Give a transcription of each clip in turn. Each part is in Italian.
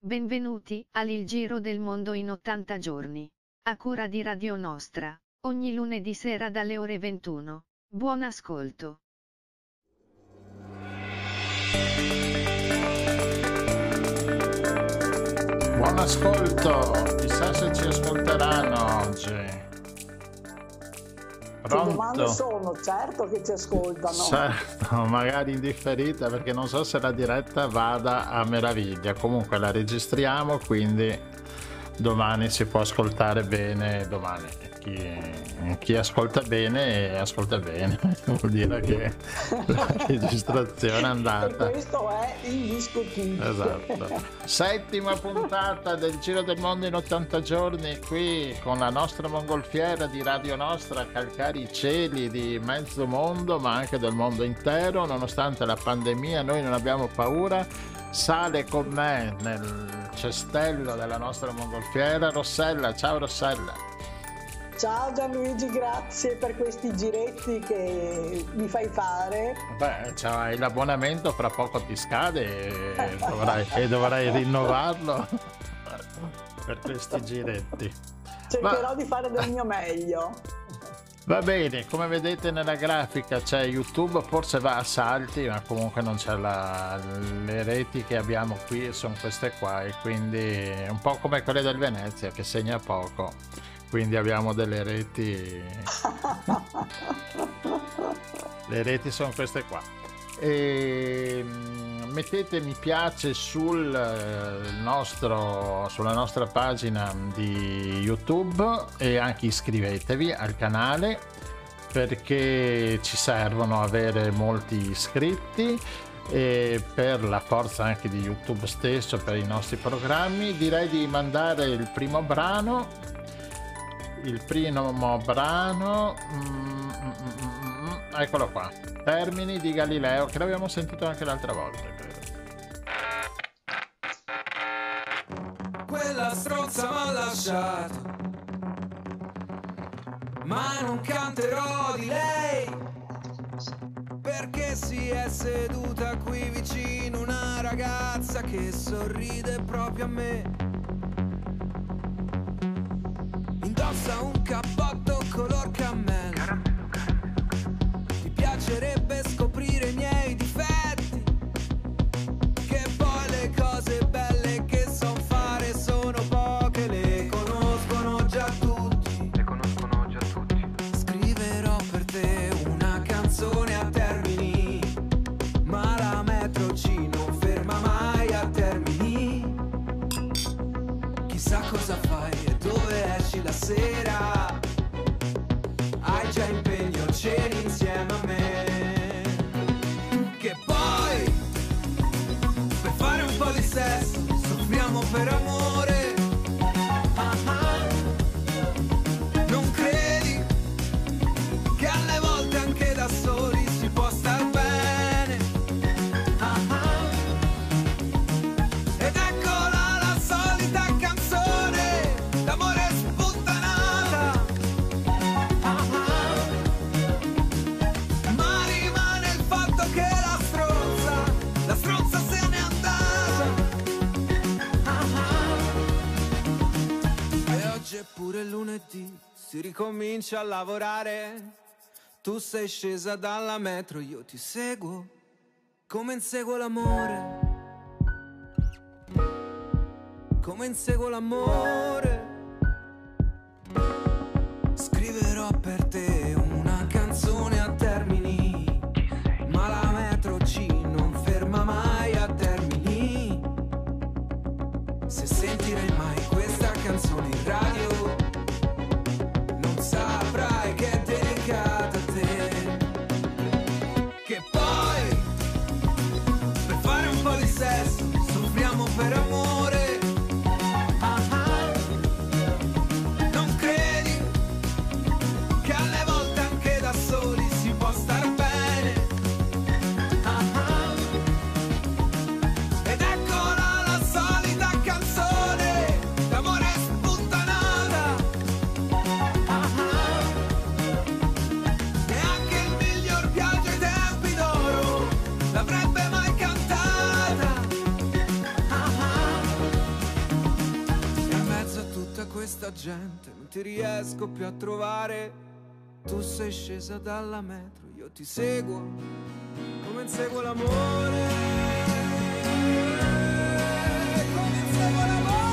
Benvenuti al Il Giro del Mondo in 80 giorni. A cura di Radio Nostra, ogni lunedì sera dalle ore 21. Buon ascolto. Buon ascolto, chissà se ci ascolteranno oggi. Che domande sono? Certo che ci ascoltano. Certo, magari indifferita perché non so se la diretta vada a meraviglia. Comunque la registriamo, quindi domani si può ascoltare bene. Domani chi, chi, ascolta bene ascolta bene, vuol dire che la registrazione è andata. E questo è indiscutibile. Esatto. Settima puntata del Giro del Mondo in 80 giorni qui con la nostra mongolfiera di Radio Nostra calcare i cieli di mezzo mondo ma anche del mondo intero. Nonostante la pandemia noi non abbiamo paura. Sale con me nel cestello della nostra mongolfiera Rossella. Ciao Rossella. Ciao Gianluigi, grazie per questi giretti che mi fai fare. Beh, c'hai l'abbonamento, fra poco ti scade e dovrai, e dovrai rinnovarlo per questi giretti. Cercherò Ma... di fare del mio meglio. Va bene, come vedete nella grafica c'è YouTube, forse va a salti, ma comunque non c'è la... le reti che abbiamo qui sono queste qua e quindi è un po' come quelle del Venezia che segna poco quindi abbiamo delle reti. Le reti sono queste qua. E mm, mettete mi piace sul eh, nostro, sulla nostra pagina di youtube e anche iscrivetevi al canale perché ci servono avere molti iscritti e per la forza anche di youtube stesso per i nostri programmi direi di mandare il primo brano il primo brano. Mm mm, mm, mm, mm, eccolo qua. Termini di Galileo che l'abbiamo sentito anche l'altra volta credo. Quella stronza m'ha lasciato ma non canterò di lei perché si è seduta qui vicino una ragazza che sorride proprio a me indossa un si ricomincia a lavorare. Tu sei scesa dalla metro, io ti seguo, come inseguo l'amore. Come inseguo l'amore. Scriverò per te gente, non ti riesco più a trovare. Tu sei scesa dalla metro, io ti seguo come inseguo l'amore. Come inseguo l'amore.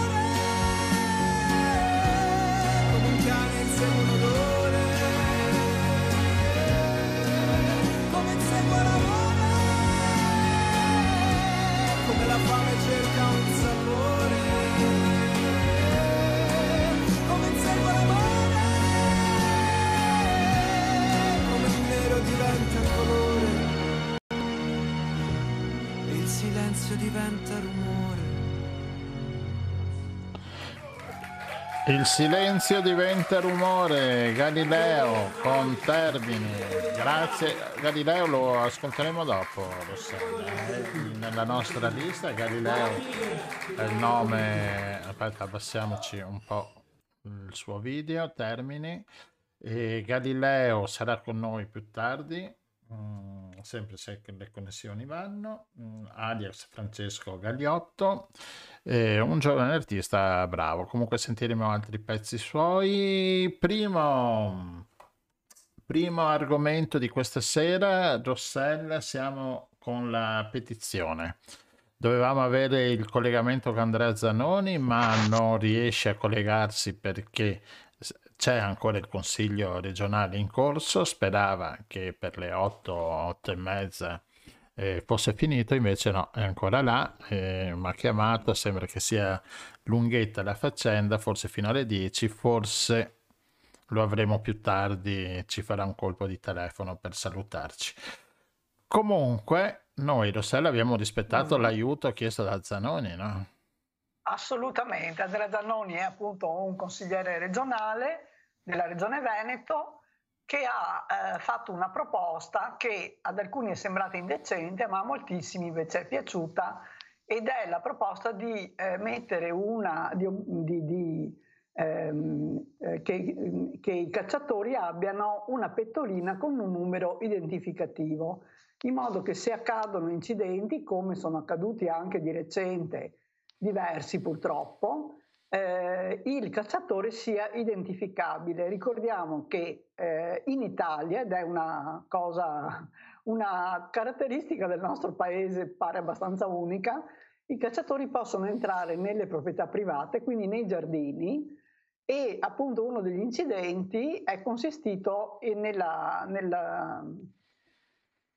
Silenzio diventa rumore. Il silenzio diventa rumore, Galileo con termini. Grazie, Galileo lo ascolteremo dopo, Rossella. eh. Nella nostra lista Galileo è il nome, aspetta abbassiamoci un po' il suo video, termini. E Galileo sarà con noi più tardi, mm, sempre se le connessioni vanno, mm, alias Francesco Gagliotto. Eh, un giovane artista bravo. Comunque sentiremo altri pezzi suoi. Primo, primo argomento di questa sera, Rossella, siamo con la petizione. Dovevamo avere il collegamento con Andrea Zanoni, ma non riesce a collegarsi perché c'è ancora il consiglio regionale in corso. Sperava che per le 8, 8 e mezza eh, fosse finito, invece no, è ancora là, eh, mi ha chiamato, sembra che sia lunghetta la faccenda, forse fino alle 10, forse lo avremo più tardi, ci farà un colpo di telefono per salutarci. Comunque, noi, Rossella, abbiamo rispettato l'aiuto chiesto da Zanoni, no? Assolutamente, Andrea Zannoni è appunto un consigliere regionale della regione Veneto che ha eh, fatto una proposta che ad alcuni è sembrata indecente ma a moltissimi invece è piaciuta ed è la proposta di eh, mettere una, di, di- di, ehm, eh, che, che i cacciatori abbiano una pettorina con un numero identificativo in modo che se accadono incidenti come sono accaduti anche di recente diversi purtroppo, eh, il cacciatore sia identificabile. Ricordiamo che eh, in Italia, ed è una cosa, una caratteristica del nostro paese, pare abbastanza unica, i cacciatori possono entrare nelle proprietà private, quindi nei giardini, e appunto uno degli incidenti è consistito nella, nella,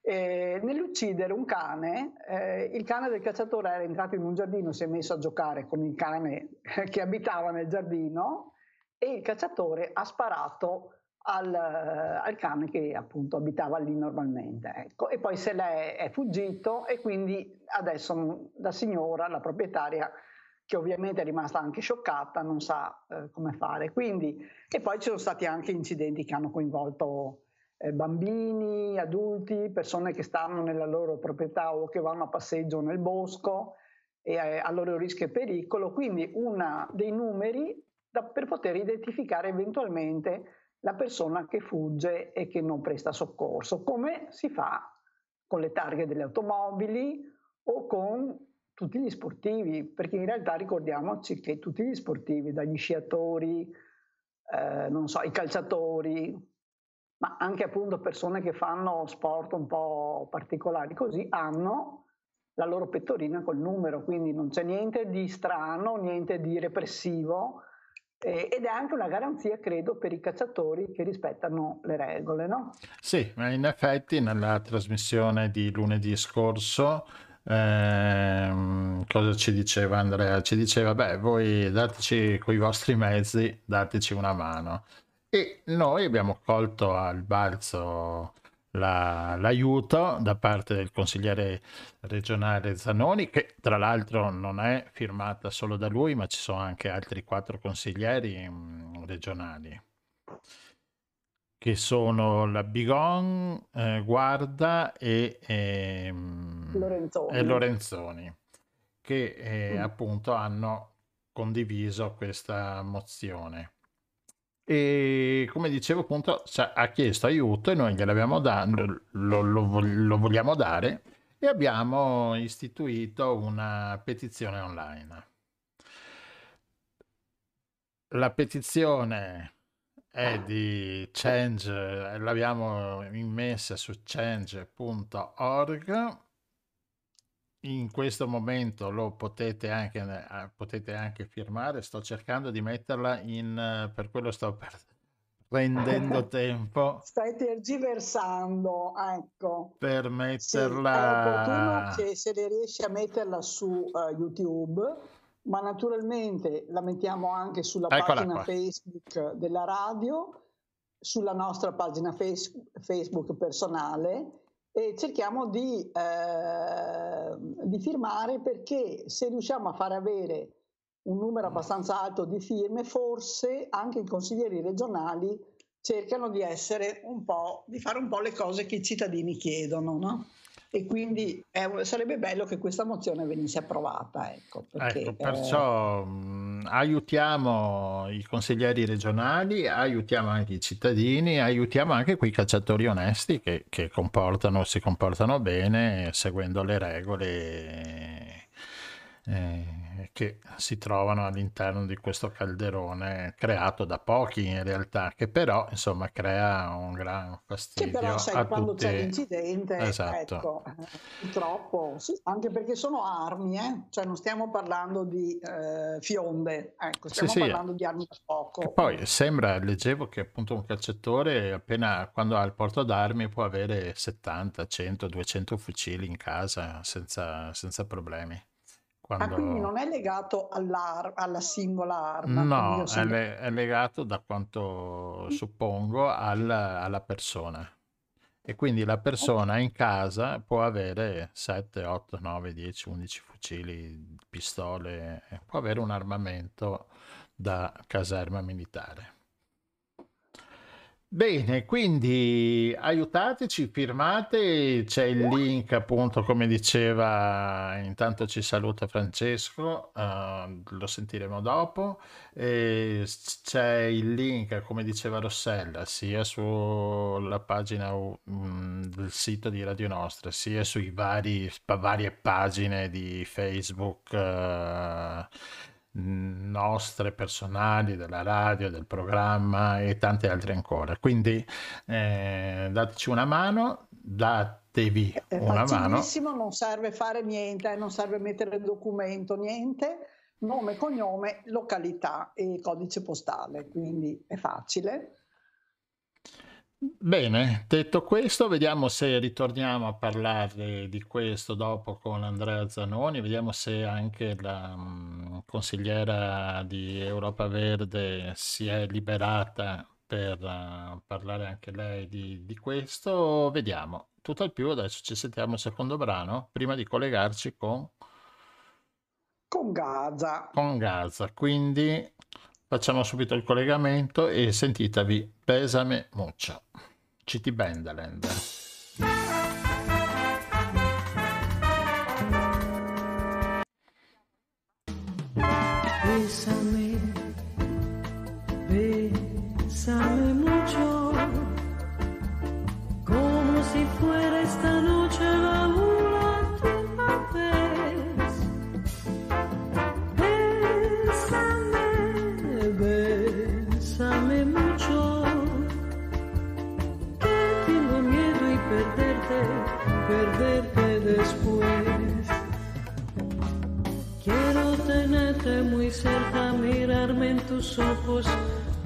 eh, nell'uccidere un cane. Eh, il cane del cacciatore era entrato in un giardino, si è messo a giocare con il cane che abitava nel giardino e il cacciatore ha sparato al, al cane che appunto abitava lì normalmente. Ecco. E poi se l'è è fuggito e quindi adesso la signora, la proprietaria, che ovviamente è rimasta anche scioccata, non sa eh, come fare. Quindi, e poi ci sono stati anche incidenti che hanno coinvolto eh, bambini, adulti, persone che stanno nella loro proprietà o che vanno a passeggio nel bosco e eh, a loro rischio e pericolo. Quindi uno dei numeri da- per poter identificare eventualmente la persona che fugge e che non presta soccorso, come si fa con le targhe delle automobili o con tutti gli sportivi, perché in realtà ricordiamoci che tutti gli sportivi, dagli sciatori, eh, so, i calciatori, ma anche appunto persone che fanno sport un po' particolari così, hanno la loro pettorina col numero, quindi non c'è niente di strano, niente di repressivo eh, ed è anche una garanzia, credo, per i cacciatori che rispettano le regole, no? Sì, in effetti nella trasmissione di lunedì scorso, ehm, cosa ci diceva Andrea? Ci diceva, beh, voi dateci con i vostri mezzi, dateci una mano. E noi abbiamo colto al balzo la- l'aiuto da parte del consigliere regionale Zanoni, che tra l'altro non è firmata solo da lui, ma ci sono anche altri quattro consiglieri mm, regionali che sono la Bigon, eh, Guarda e, ehm, Lorenzoni. e Lorenzoni, che eh, Mm. appunto hanno condiviso questa mozione. E come dicevo, appunto, ha chiesto aiuto e noi gliel'abbiamo dato, lo, lo lo vogliamo dare e abbiamo istituito una petizione online. la petizione è di Change, l'abbiamo immessa su change.org. In questo momento lo potete anche, eh, potete anche firmare. Sto cercando di metterla in, per quello sto per, prendendo tempo. Stai tergiversando, ecco. Per metterla... Sì, opportuno che se le riesci a metterla su uh, YouTube ma naturalmente la mettiamo anche sulla Eccola pagina qua. Facebook della radio, sulla nostra pagina Facebook personale e cerchiamo di, eh, di firmare perché se riusciamo a far avere un numero abbastanza alto di firme, forse anche i consiglieri regionali cercano di essere un po', di fare un po' le cose che i cittadini chiedono, no? e quindi è, sarebbe bello che questa mozione venisse approvata. Ecco, perché, ecco perciò eh... aiutiamo i consiglieri regionali, aiutiamo anche i cittadini, aiutiamo anche quei cacciatori onesti che, che comportano, si comportano bene seguendo le regole eh, che si trovano all'interno di questo calderone creato da pochi in realtà, che però insomma crea un gran fastidio. Che però sai, quando tutti... c'è l'incidente, esatto. ecco, eh, purtroppo, sì, anche perché sono armi, eh? cioè non stiamo parlando di eh, fionde, ecco, stiamo sì, parlando sì. di armi da fuoco. E poi sembra, leggevo che appunto un cacciatore appena quando ha il porto d'armi può avere 70, 100, 200 fucili in casa senza, senza problemi. Quando... Ah, quindi non è legato alla singola arma? No, è, le- è, legato da quanto suppongo al- alla persona. E quindi la persona in casa può avere 7, 8, 9, 10, 11 fucili, pistole, può avere un armamento da caserma militare. Bene, quindi aiutateci, firmate, c'è il link appunto come diceva, intanto ci saluta Francesco, uh, lo sentiremo dopo, e c'è il link come diceva Rossella sia sulla pagina um, del sito di Radio Nostra sia sui vari, varie pagine di Facebook. Uh, nostre personali, della radio, del programma e tante altre ancora. Quindi eh, dateci una mano, datevi È una mano. non serve fare niente, non serve mettere il documento, niente, nome, cognome, località e codice postale, quindi è facile. Bene, detto questo, vediamo se ritorniamo a parlare di questo dopo con Andrea Zanoni, vediamo se anche la mh, consigliera di Europa Verde si è liberata per uh, parlare anche lei di, di questo. Vediamo. Tutto al più, adesso ci sentiamo il secondo brano prima di collegarci con... Con Gaza. Con Gaza, quindi Facciamo subito il collegamento e sentitevi Pesame mucho. City Bendaland. Bésame, bésame mucho,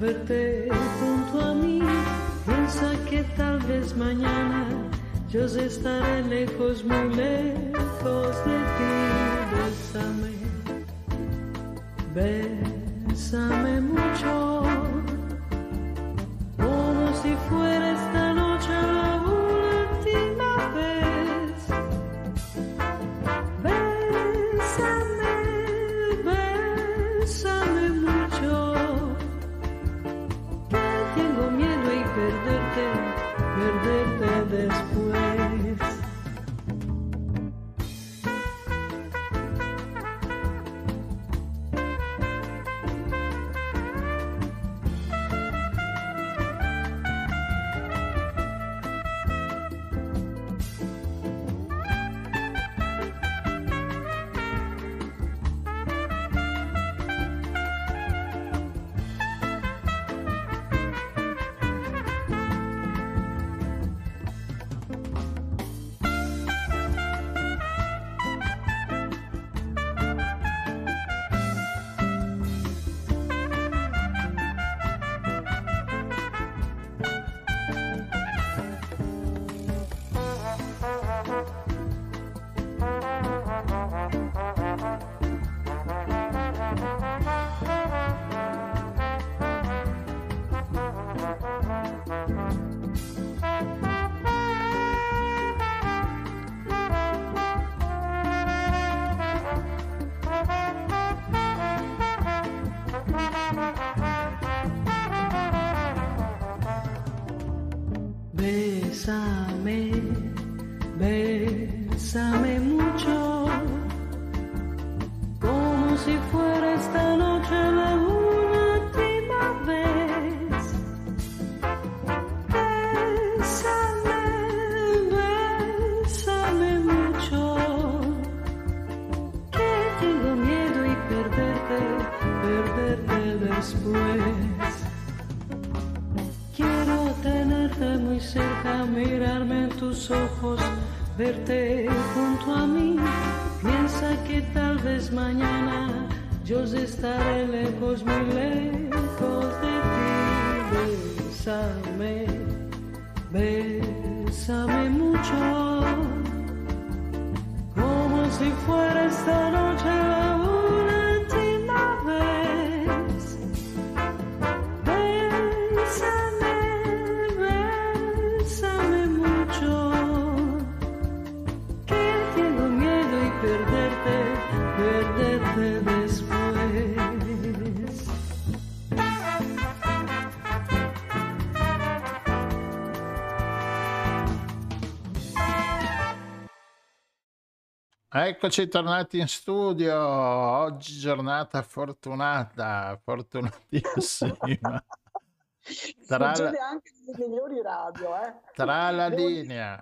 verte junto a mí. Piensa que tal vez mañana yo estaré lejos, muy lejos Bésame, bésame Eccoci tornati in studio. Oggi giornata fortunata, fortunatissima. Tra la, anche nelle migliori radio, eh. tra la linea.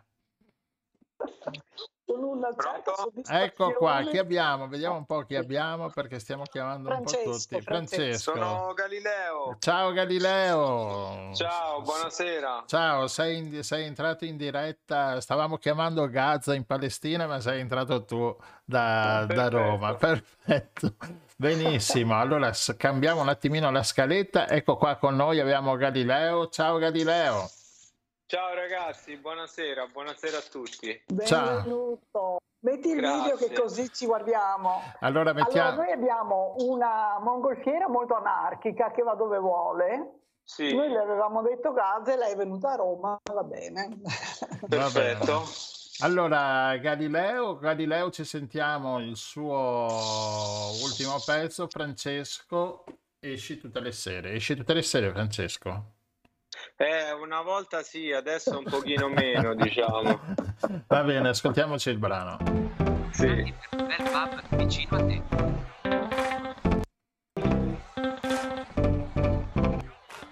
Con una certa Pronto? Ecco qua, chi abbiamo? Vediamo un po' chi abbiamo perché stiamo chiamando un po' Francesco, tutti. Francesco. Sono Galileo. Ciao Galileo. Ciao, buonasera. Ciao, sei, in- sei entrato in diretta. Stavamo chiamando Gaza in Palestina, ma sei entrato tu da, da. Roma. Perfetto. Benissimo. Allora cambiamo un attimino la scaletta. Ecco qua con noi abbiamo Galileo. Ciao Galileo. Ciao ragazzi, buonasera, buonasera a tutti. Ciao. Benvenuto. Metti il video Grazie. che così ci guardiamo. Allora Allora, mettiamo. noi abbiamo una mongolfiera molto anarchica che va dove vuole. Sì, Noi le avevamo detto Gaza e lei è venuta a Roma, va bene. perfetto. Allora, Galileo, Galileo, ci sentiamo il suo ultimo pezzo. Francesco, esci tutte le sere. Esci tutte le sere, Francesco. Eh, una volta sì, adesso un pochino meno, diciamo. Va bene, ascoltiamoci il brano. Sì. Bel pub vicino a te.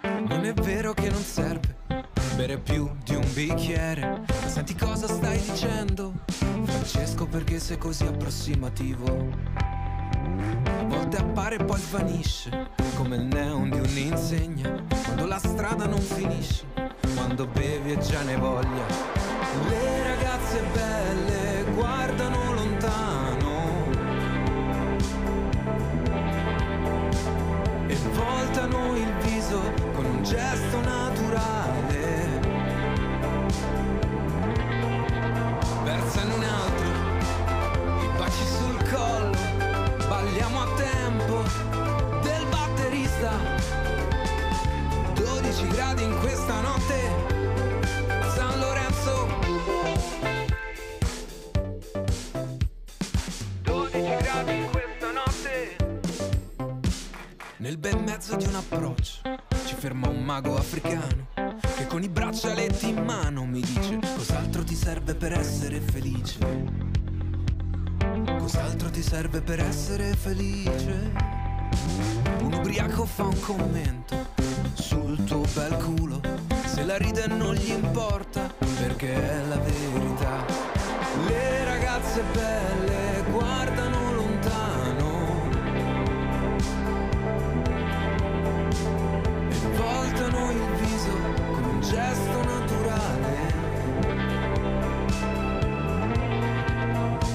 Non è vero che non serve bere più di un bicchiere. Senti cosa stai dicendo? Francesco, perché sei così approssimativo? A volte appare e poi svanisce, come il neon di un'insegna. Quando la strada non finisce, quando bevi e già ne voglia. Le ragazze belle guardano lontano. e voltano il viso con un gesto naturale. Gradi in questa notte a San Lorenzo. 12 gradi questa notte. Nel bel mezzo di un approccio ci ferma un mago africano che con i braccialetti in mano mi dice cos'altro ti serve per essere felice. Cos'altro ti serve per essere felice? Un ubriaco fa un commento sul tuo bel culo. Se la ride non gli importa perché è la verità. Le ragazze belle guardano lontano. e voltano il viso con un gesto naturale.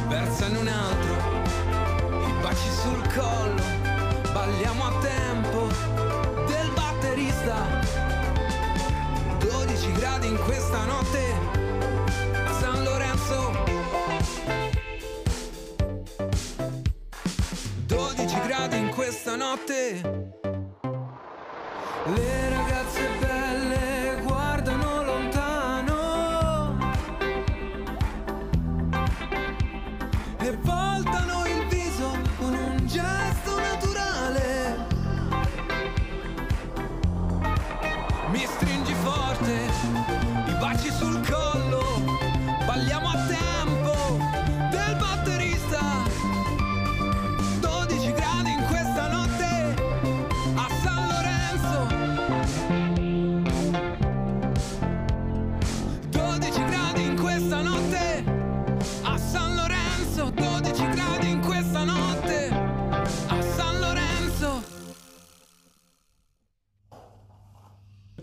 Versa in un altro, i baci sul collo, balliamo a in questa notte a San Lorenzo. 12 gradi in questa notte.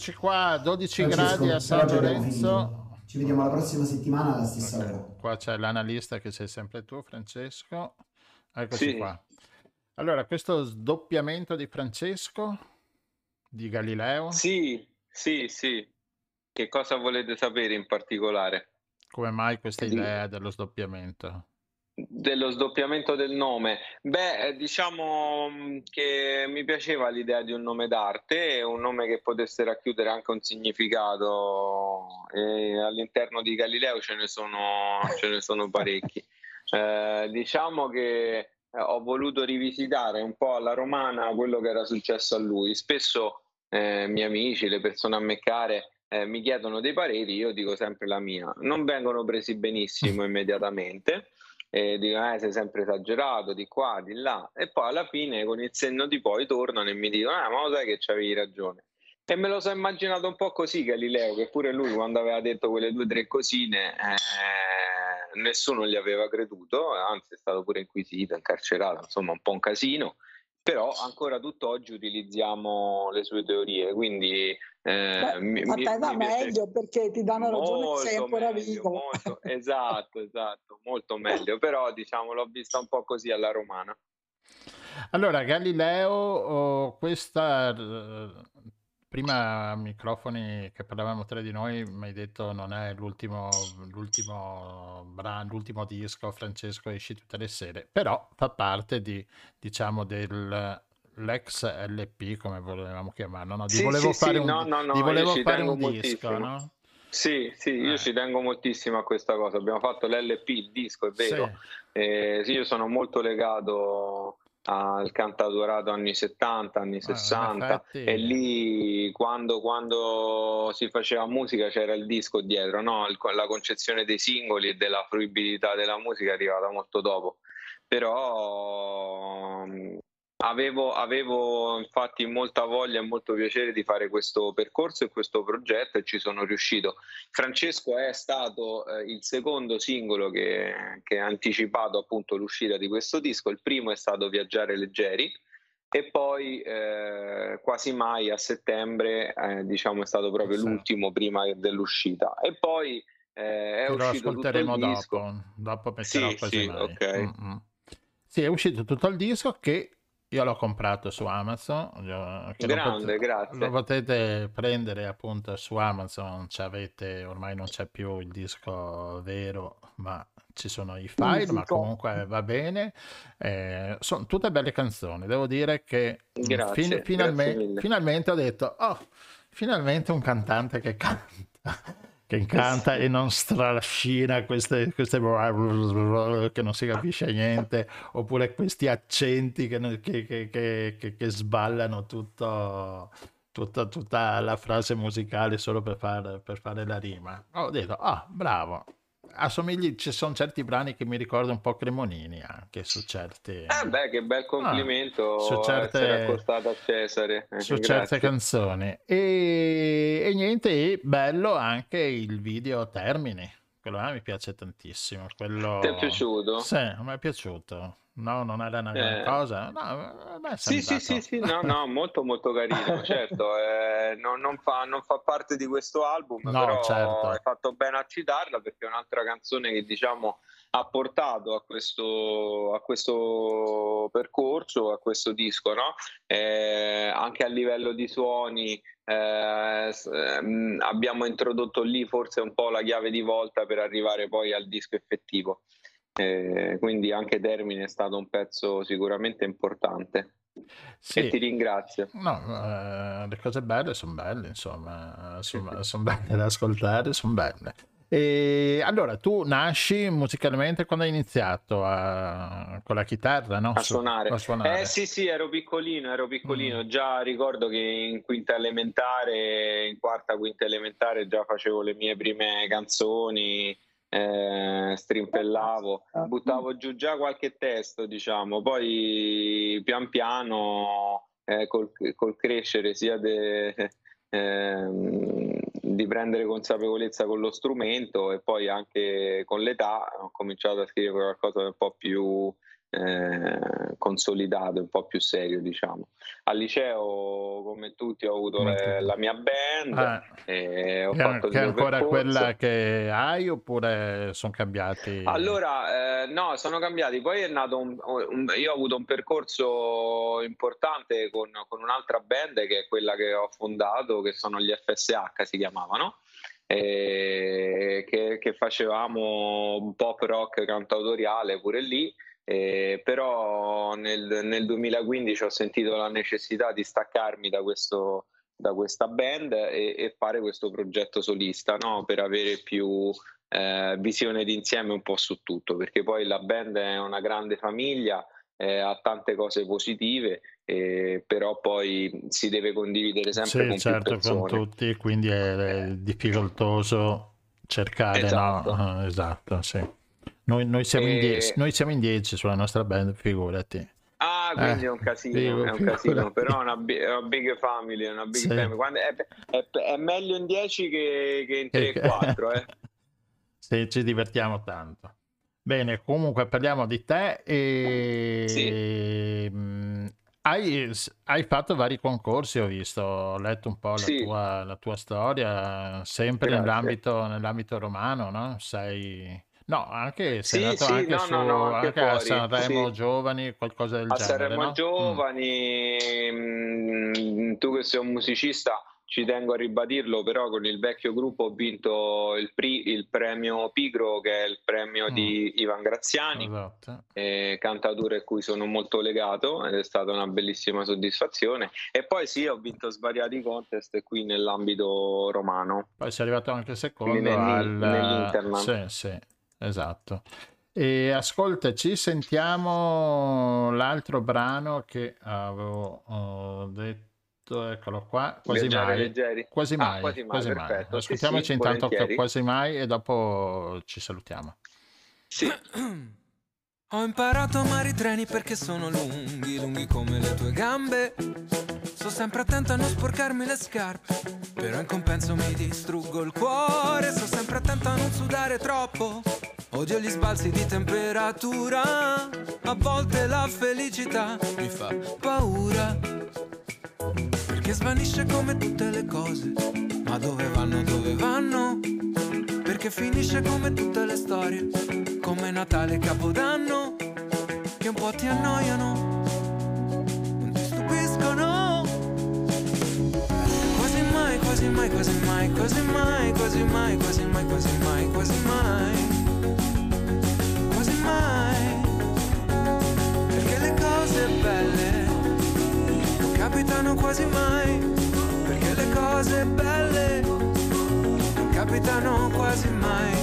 Eccoci qua, 12 Francesco, gradi a San Lorenzo. Ci vediamo la prossima settimana alla stessa Ok, ora. Qua c'è l'analista che sei sempre tu, Francesco. Eccoci Sì. qua. Allora, questo sdoppiamento di Francesco, di Galileo, Sì, sì, sì. Che cosa volete sapere in particolare? come mai questa idea dello sdoppiamento? Dello sdoppiamento del nome? Beh, eh, diciamo mh, che mi piaceva l'idea di un nome d'arte, un nome che potesse racchiudere anche un significato e all'interno di Galileo ce ne sono, ce ne sono parecchi. Eh, diciamo che eh, ho voluto rivisitare un po' alla romana quello che era successo a lui. Spesso eh, i miei amici, le persone a me care, eh, mi chiedono dei pareri, io dico sempre la mia. Non vengono presi benissimo immediatamente e dicono eh, sei sempre esagerato di qua, di là e poi alla fine con il senno di poi tornano e mi dicono ah ma lo sai che c'avevi ragione? E me lo sono immaginato un po' così Galileo che pure lui quando aveva detto quelle due o tre cosine eh, nessuno gli aveva creduto anzi è stato pure inquisito, incarcerato insomma un po' un casino. Però ancora tutt'oggi utilizziamo le sue teorie quindi eh, mi, mi- te va mi meglio perché ti danno ragione che sei ancora meglio, vivo. molto- esatto, esatto, molto meglio, però diciamo l'ho vista un po' così alla romana. Allora, Galileo, oh, questa prima microfoni che parlavamo tra di noi, mi hai detto non è l'ultimo l'ultimo brano, l'ultimo disco, Francesco esci tutte le sere, però fa parte di, diciamo, del l'ex LP, come volevamo chiamarlo, no? Di Sì, volevo sì, fare sì, un, no, no, no, volevo fare un disco, no? Sì, sì, io Eh. ci tengo moltissimo a questa cosa. Abbiamo fatto l'LP, il disco, è vero. Sì. Eh, io sono molto legato al cantautorato anni 70, anni Ah, in 60 effetti- e lì quando, quando si faceva musica c'era il disco dietro, no? La concezione dei singoli e della fruibilità della musica è arrivata molto dopo. Però avevo, avevo infatti molta voglia e molto piacere di fare questo percorso e questo progetto e ci sono riuscito. Francesco è stato eh, il secondo singolo che, che ha anticipato appunto l'uscita di questo disco, il primo è stato Viaggiare leggeri e poi eh, quasi mai a settembre eh, diciamo è stato proprio Sì. l'ultimo prima dell'uscita e poi eh, è lo uscito tutto il ascolteremo disco. dopo, dopo metterò Sì, sì, mai. ok. Mm-mm. Sì, è uscito tutto il disco che io l'ho comprato su Amazon. Grande, potete- grazie. Lo potete prendere appunto su Amazon, c'avete, ormai non c'è più il disco vero, ma ci sono i file, ma Fisico. comunque va bene. Eh, sono tutte belle canzoni, devo dire che mm, Grazie, grazie finalme- mille. finalmente ho detto, oh, finalmente un cantante che canta, che canta e non strascina queste, queste che non si capisce niente, oppure questi accenti che- che- che- che sballano tutto, tutta, tutta la frase musicale solo per, far- per fare la rima. Ho detto, ah, bravo. Assomigli, ci sono certi brani che mi ricordano un po' Cremonini anche su certi, Eh beh, che bel complimento Ah, su certe- essere accostato a Cesare. Eh, su grazie. certe canzoni. E, e niente, e bello anche il video Termini. Quello me mi piace tantissimo. Quello... Ti è piaciuto? Sì, mi è piaciuto. No, non era una gran Eh. cosa. No, è Sì, sì, sì, sì, no, no, molto molto carino, certo, eh, non, non fa, non fa parte di questo album, No, però certo. hai fatto bene a citarla perché è un'altra canzone che diciamo ha portato a questo, a questo percorso, a questo disco, no? Eh, anche a livello di suoni eh, ehm, abbiamo introdotto lì forse un po' la chiave di volta per arrivare poi al disco effettivo. Eh, quindi anche Termine è stato un pezzo sicuramente importante Sì. e ti ringrazio. No, eh, le cose belle sono belle, insomma, sono, belle da ascoltare, sono belle. E allora, tu nasci musicalmente quando hai iniziato a- con la chitarra, no? A Su- suonare. a suonare. Eh sì, sì, ero piccolino, ero piccolino. Mm. Già ricordo che in quinta elementare, in quarta, quinta elementare, già facevo le mie prime canzoni, eh, strimpellavo, buttavo giù già qualche testo, diciamo. Poi pian piano, eh, col, col crescere sia de- ehm, di prendere consapevolezza con lo strumento e poi anche con l'età ho cominciato a scrivere qualcosa un po' più eh, consolidato, un po' più serio, diciamo. Al liceo, come tutti, ho avuto le, la mia band Ah. e ho Che, fatto che è ancora percorso. quella che hai oppure sono cambiati? Allora, eh, no, sono cambiati. Poi è nato un, un- io ho avuto un percorso importante con, con un'altra band che è quella che ho fondato, che sono gli FSH, si chiamavano, che, che facevamo un pop rock cantautoriale pure lì. Eh, però nel, nel 2015 ho sentito la necessità di staccarmi da questo, da questa band e, e fare questo progetto solista no? per avere più eh, visione d'insieme un po' su tutto, perché poi la band è una grande famiglia, eh, ha tante cose positive, eh, però poi si deve condividere sempre Sì, con certo, con tutti, quindi è, è difficoltoso cercare, Esatto. no? Ah, Esatto, sì. Noi, noi siamo in E- dieci, noi siamo in 10 sulla nostra band, figurati. Ah, quindi Eh, è un casino, sì, è un casino, però è una, bi- è una big family, è una big Sì. family. Quando è, è- è meglio in 10 che, che in Che- 3-4, eh. Sì, ci divertiamo tanto. Bene, comunque parliamo di te e mm, hai, hai fatto vari concorsi, ho visto, ho letto un po' la Sì. tua, la tua storia, sempre nell'ambito, nell'ambito romano, no? Sei... No, anche, sei Sì, andato sì, anche, no, su, no, no, anche anche a Sanremo sì. Giovani, qualcosa del A genere, Sanremo no? Mm. Giovani, mm, tu che sei un musicista, ci tengo a ribadirlo, però con il vecchio gruppo ho vinto il, pri- il premio Pigro, che è il premio di Ivan Graziani, Esatto. eh, cantature a cui sono molto legato ed è stata una bellissima soddisfazione. E poi sì, ho vinto svariati contest qui nell'ambito romano. Poi sei arrivato anche secondo nell'in- al... nell'Interland. Sì, sì, esatto. E ascoltaci, sentiamo l'altro brano che avevo detto, eccolo qua, quasi Viaggiare mai. leggeri. Quasi Ah, mai, quasi mai, quasi mai. perfetto. Sì, Ascoltiamoci sì, intanto volentieri. quasi mai e dopo ci salutiamo. Sì. Ho imparato a amare i treni perché sono lunghi, lunghi come le tue gambe. Sto sempre attento a non sporcarmi le scarpe, però in compenso mi distruggo il cuore. Sto sempre attento a non sudare troppo. Odio gli sbalzi di temperatura. A volte la felicità mi fa paura. Perché svanisce come tutte le cose. Ma dove vanno, dove vanno? che finisce come tutte le storie, come Natale e Capodanno, che un po' ti annoiano, non ti stupiscono. Quasi mai, quasi mai, quasi mai, quasi mai, quasi mai, quasi mai, quasi mai, quasi mai. Quasi mai. Perché le cose belle non capitano quasi mai, perché le cose belle capitano quasi mai.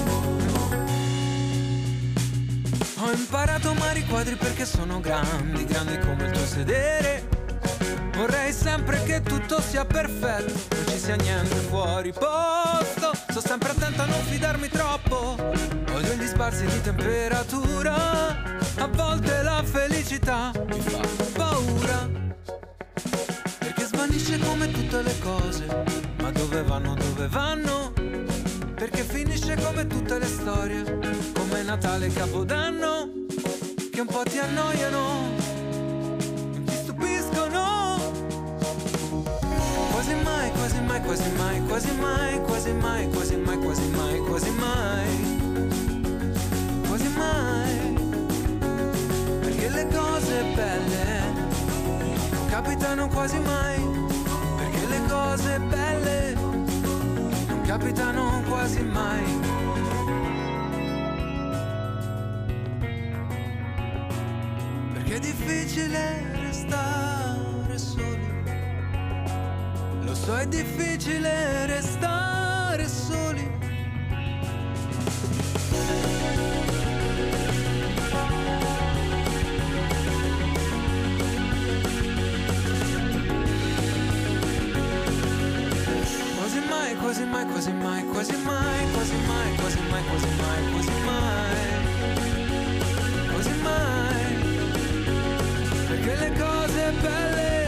Ho imparato a amare i quadri perché sono grandi, grandi come il tuo sedere. Vorrei sempre che tutto sia perfetto, non ci sia niente fuori posto. Sto sempre attento a non fidarmi troppo. Odio gli sbalzi di temperatura. A volte la felicità mi fa paura. Perché svanisce come tutte le cose. Ma dove vanno, dove vanno? Perché finisce come tutte le storie. Come Natale e Capodanno. Che un po' ti annoiano. Ti stupiscono. Quasi mai, quasi mai, quasi mai, quasi mai, quasi mai, quasi mai, quasi mai, quasi mai. Quasi mai. Perché le cose belle non capitano quasi mai. Perché le cose belle capitano quasi mai. Perché è difficile restare soli. Lo so, è difficile restare Quasi mai, quasi mai, quasi mai, quasi mai, quasi mai, quasi mai, quasi mai, quasi mai. Perché le cose belle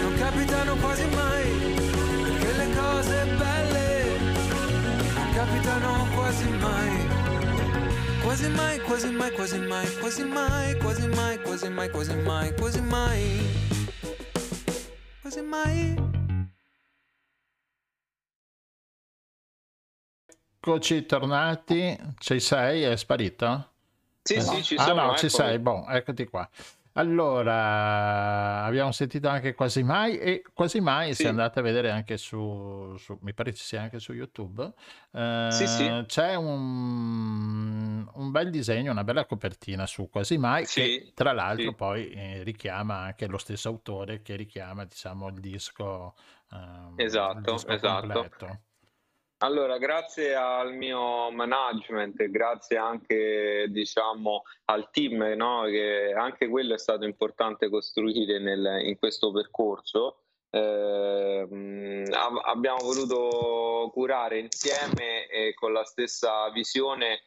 non capitano quasi mai. Perché le cose belle non capitano quasi mai. Quasi mai, quasi mai, quasi mai, quasi mai, quasi mai, quasi mai, quasi mai, quasi mai. Quasi mai. Eccoci tornati, ci sei? È sparito? Sì, Eh, sì, ci ah sono. no, ci eccomi. sei, boh, eccoti qua. Allora, abbiamo sentito anche quasi mai e quasi mai Sì. se andate a vedere anche su, su- mi pare ci sia anche su YouTube, eh, Sì, sì. c'è un, un bel disegno, una bella copertina su quasi mai che tra l'altro poi eh, richiama anche lo stesso autore che richiama diciamo il disco, il Esatto, disco esatto. completo. Allora, grazie al mio management, grazie anche, diciamo, al team, no, che anche quello è stato importante costruire nel- in questo percorso. Eh, abbiamo voluto curare insieme e con la stessa visione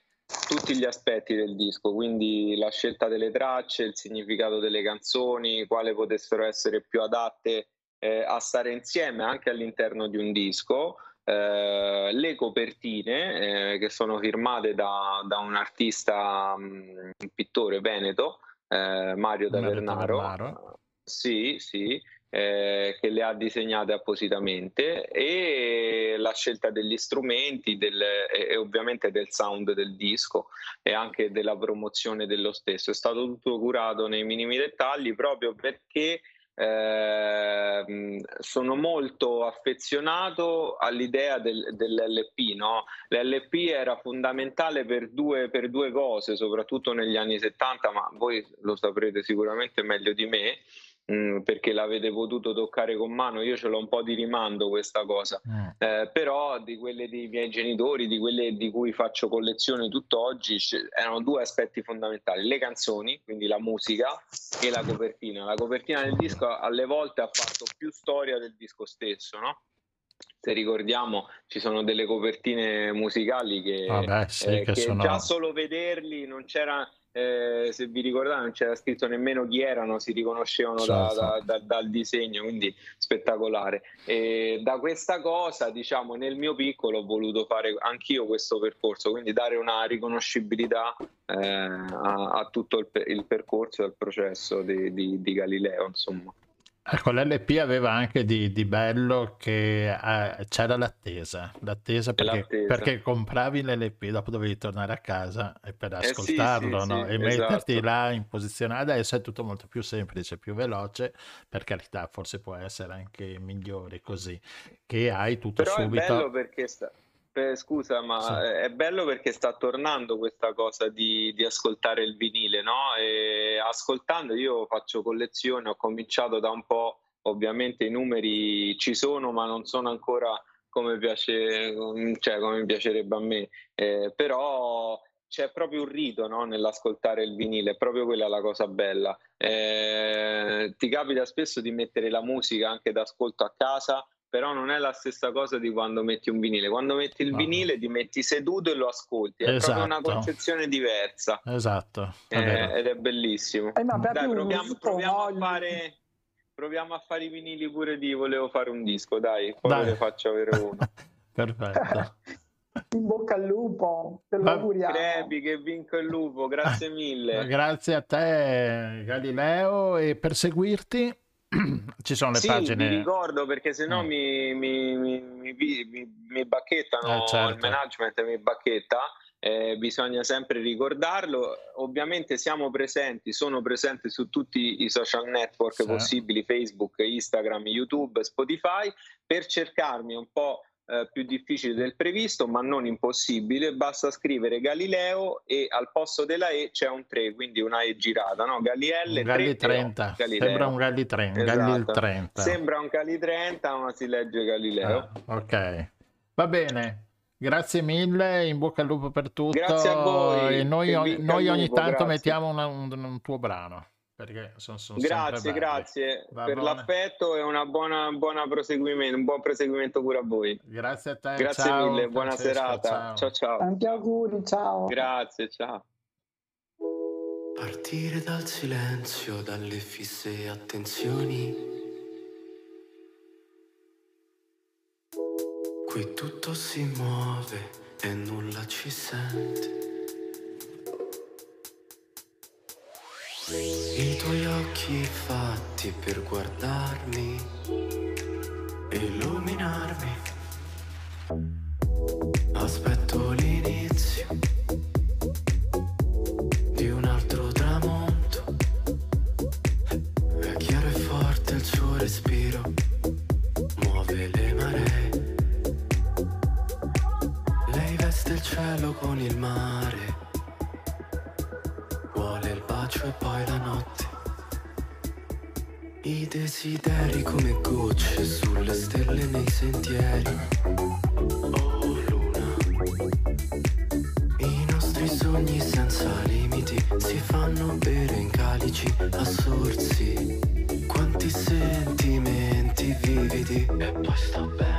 tutti gli aspetti del disco, quindi la scelta delle tracce, il significato delle canzoni, quale potessero essere più adatte eh, a stare insieme anche all'interno di un disco. Eh, le copertine eh, che sono firmate da, da un artista, mh, un pittore veneto, eh, Mario Mario Tavernaro. Tavernaro. Sì, sì, eh, che le ha disegnate appositamente e la scelta degli strumenti del- e, e ovviamente del sound del disco e anche della promozione dello stesso. È stato tutto curato nei minimi dettagli proprio perché ehm, sono molto affezionato all'idea del- dell'LP. No? L'LP era fondamentale per due, per due cose, soprattutto negli anni 70, ma voi lo saprete sicuramente meglio di me. Mm, perché l'avete potuto toccare con mano, io ce l'ho un po' di rimando questa cosa, Mm. eh, però di quelle dei miei genitori, di quelle di cui faccio collezione tutt'oggi, c- erano due aspetti fondamentali, le canzoni, quindi la musica e la copertina. La copertina del disco alle volte ha fatto più storia del disco stesso, no? Se ricordiamo, ci sono delle copertine musicali che, Vabbè, sì, eh, che che sono... già solo vederli non c'era, eh, se vi ricordate, non c'era scritto nemmeno chi erano, si riconoscevano da- Certo. da- da- dal disegno, quindi spettacolare. E da questa cosa, diciamo, nel mio piccolo ho voluto fare anch'io questo percorso, quindi dare una riconoscibilità eh, a, a tutto il, il percorso e al processo di, di- di Galileo, insomma. Ecco, l'LP aveva anche di, di bello che eh, c'era l'attesa, l'attesa perché, L'attesa. perché compravi l'LP, dopo dovevi tornare a casa e per Eh sì, ascoltarlo, sì, no? sì, E metterti esatto. là in posizione. Adesso è tutto molto più semplice, più veloce, per carità, forse può essere anche migliore così, che hai tutto Però è bello subito. perché sta... eh, scusa, ma Sì. è bello perché sta tornando questa cosa di, di ascoltare il vinile, no? E ascoltando io faccio collezione, ho cominciato da un po', ovviamente i numeri ci sono, ma non sono ancora come piace, cioè come piacerebbe a me. Eh, però c'è proprio un rito, no? Nell'ascoltare il vinile, è proprio quella la cosa bella. Eh, ti capita spesso di mettere la musica anche d'ascolto a casa, però non è la stessa cosa di quando metti un vinile. Quando metti il No. vinile ti metti seduto e lo ascolti, è proprio una Esatto. concezione diversa Esatto, è eh, ed è bellissimo. Eh, Dai, proviamo, proviamo a fare. Proviamo a fare i vinili pure di volevo fare un disco, dai, poi Dai. ve ne faccio avere uno. Perfetto. In bocca al lupo, te lo auguriamo. Crepi che vinco il lupo, grazie mille. Grazie a te Galileo e per seguirti ci sono le Sì, pagine. vi ricordo perché se no Mm. mi, mi, mi, mi, bacchettano Eh, certo. il management, mi bacchetta. eh, bisogna sempre ricordarlo. Ovviamente siamo presenti, sono presenti su tutti i social network Sì. possibili, Facebook, Instagram, YouTube, Spotify, per cercarmi un po' eh, più difficile del previsto, ma non impossibile. Basta scrivere Galileo e al posto della E c'è un 3, quindi una E girata, no? Galielle Un Galli 3 30, Galileo. sembra un Galli 30, Galli il Esatto. 30. Sembra un Cali 30, ma si legge Galileo. Ah, ok, va bene. Grazie mille, in bocca al lupo per tutto. Grazie a voi, E noi, noi ogni tanto grazie. mettiamo una- un, un tuo brano. Perché sono, sono Grazie, grazie Va per buona. l'affetto e una buona, buona proseguimento, un buon proseguimento pure a voi. Grazie a te. Grazie ciao, mille, buona Francesco, serata. ciao. ciao ciao. Tanti auguri, ciao. Grazie, ciao. Partire dal silenzio, dalle fisse attenzioni. Qui tutto si muove e nulla ci sente. Occhi fatti per guardarmi, illuminarmi. Aspetto l'inizio di un altro tramonto. È chiaro e forte il suo respiro, muove le maree. Lei veste il cielo con il mare, vuole il bacio e poi la. I desideri come gocce sulle stelle nei sentieri. Oh luna, i nostri sogni senza limiti si fanno bere in calici a sorsi. Quanti sentimenti vividi. E poi sto bene,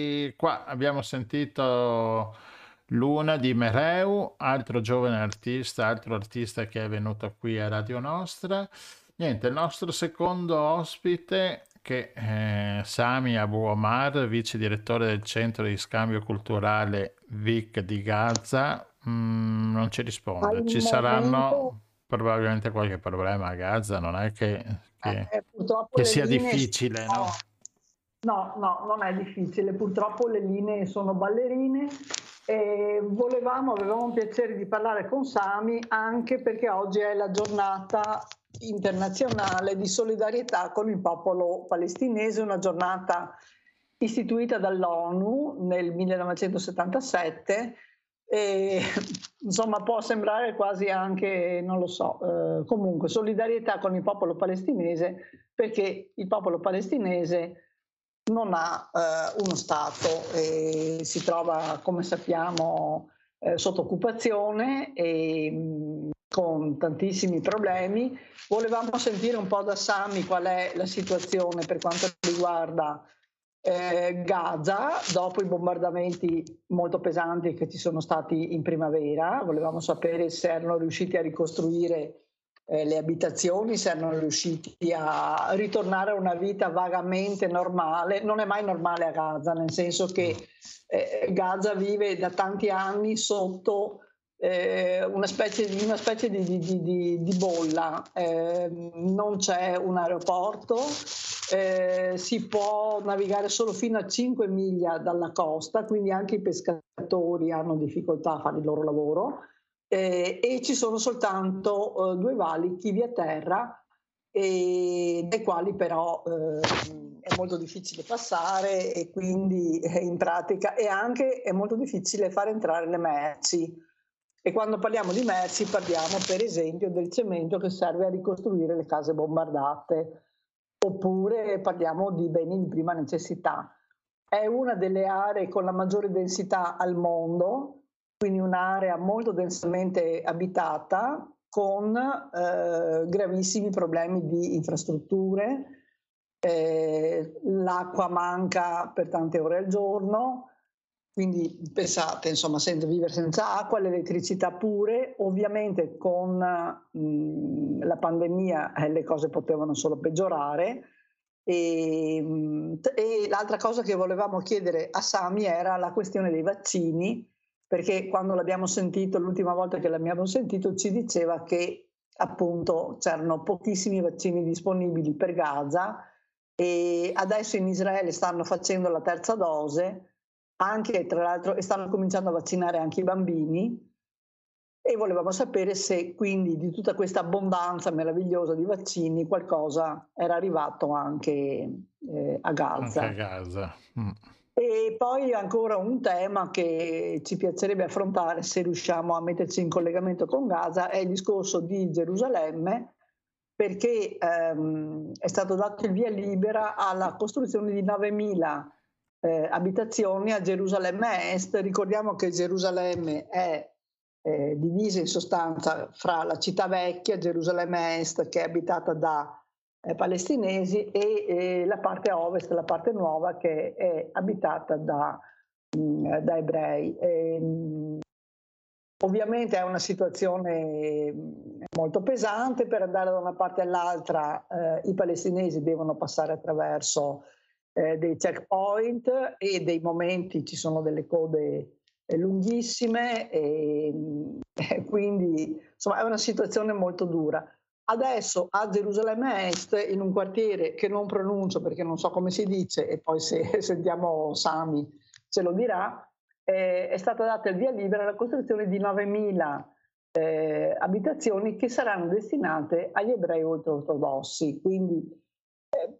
E qua abbiamo sentito Luna di Mereu, altro giovane artista, altro artista che è venuto qui a Radio Nostra. Niente, il nostro secondo ospite che è Sami Abu Omar, vice direttore del centro di scambio culturale VIC di Gaza, mm, non ci risponde. Ci saranno probabilmente qualche problema a Gaza, non è che, che- Eh, che sia linee- difficile, no? No, no, non è difficile. Purtroppo le linee sono ballerine e volevamo, avevamo un piacere di parlare con Sami anche perché oggi è la giornata internazionale di solidarietà con il popolo palestinese, una giornata istituita dall'ONU nel 1977 e insomma può sembrare quasi anche, non lo so, eh, comunque solidarietà con il popolo palestinese perché il popolo palestinese non ha eh, uno Stato e si trova, come sappiamo, eh, sotto occupazione e mh, con tantissimi problemi. Volevamo sentire un po' da Sami qual è la situazione per quanto riguarda eh, Gaza dopo i bombardamenti molto pesanti che ci sono stati in primavera. Volevamo sapere se erano riusciti a ricostruire eh, le abitazioni, se erano riusciti a ritornare a una vita vagamente normale. Non è mai normale a Gaza, nel senso che eh, Gaza vive da tanti anni sotto eh, una specie di, una specie di, di- di- di bolla. Eh, non c'è un aeroporto, eh, si può navigare solo fino a 5 miglia dalla costa, quindi anche i pescatori hanno difficoltà a fare il loro lavoro eh, e ci sono soltanto eh, due valichi via terra e dai quali però eh, è molto difficile passare e quindi in pratica. E anche è molto difficile far entrare le merci. E quando parliamo di merci parliamo per esempio del cemento che serve a ricostruire le case bombardate, oppure parliamo di beni di prima necessità. È una delle aree con la maggiore densità al mondo, quindi un'area molto densamente abitata con eh, gravissimi problemi di infrastrutture, eh, l'acqua manca per tante ore al giorno, quindi pensate, insomma, senza vivere senza acqua, l'elettricità pure, ovviamente con mh, la pandemia eh, le cose potevano solo peggiorare. E, e, l'altra cosa che volevamo chiedere a Sami era la questione dei vaccini, perché quando l'abbiamo sentito, l'ultima volta che l'abbiamo sentito, ci diceva che appunto c'erano pochissimi vaccini disponibili per Gaza e adesso in Israele stanno facendo la terza dose, anche tra l'altro, e stanno cominciando a vaccinare anche i bambini e volevamo sapere se quindi di tutta questa abbondanza meravigliosa di vaccini qualcosa era arrivato anche eh, a Gaza. Anche a Gaza. Mm. E poi ancora un tema che ci piacerebbe affrontare se riusciamo a metterci in collegamento con Gaza è il discorso di Gerusalemme perché ehm, è stato dato il via libera alla costruzione di 9.000 eh, abitazioni a Gerusalemme Est. Ricordiamo che Gerusalemme è eh, divisa in sostanza fra la città vecchia, Gerusalemme Est, che è abitata da palestinesi e eh, la parte ovest, la parte nuova che è abitata da, mm, da ebrei. E, mh, mm, ovviamente è una situazione mm, molto pesante, per andare da una parte all'altra eh, i palestinesi devono passare attraverso eh, dei checkpoint e dei momenti, ci sono delle code eh, lunghissime e, e quindi insomma è una situazione molto dura. Adesso a Gerusalemme Est, in un quartiere che non pronuncio perché non so come si dice, e poi se sentiamo Sami ce lo dirà, eh, è stata data il via libera alla costruzione di 9.000 eh, abitazioni che saranno destinate agli ebrei ultraortodossi, quindi eh,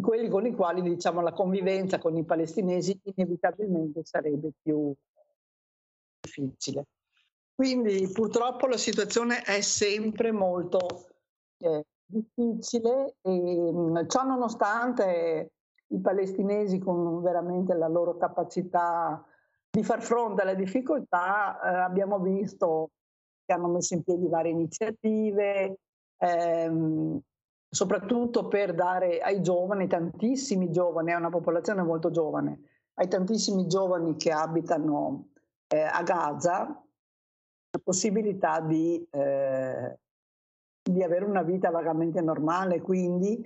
quelli con i quali diciamo, la convivenza con i palestinesi inevitabilmente sarebbe più difficile. Quindi purtroppo la situazione è sempre molto eh, difficile e mh, ciò nonostante i palestinesi con veramente la loro capacità di far fronte alle difficoltà eh, abbiamo visto che hanno messo in piedi varie iniziative, ehm, soprattutto per dare ai giovani, tantissimi giovani, è una popolazione molto giovane, ai tantissimi giovani che abitano eh, a Gaza, la possibilità di eh, di avere una vita vagamente normale, quindi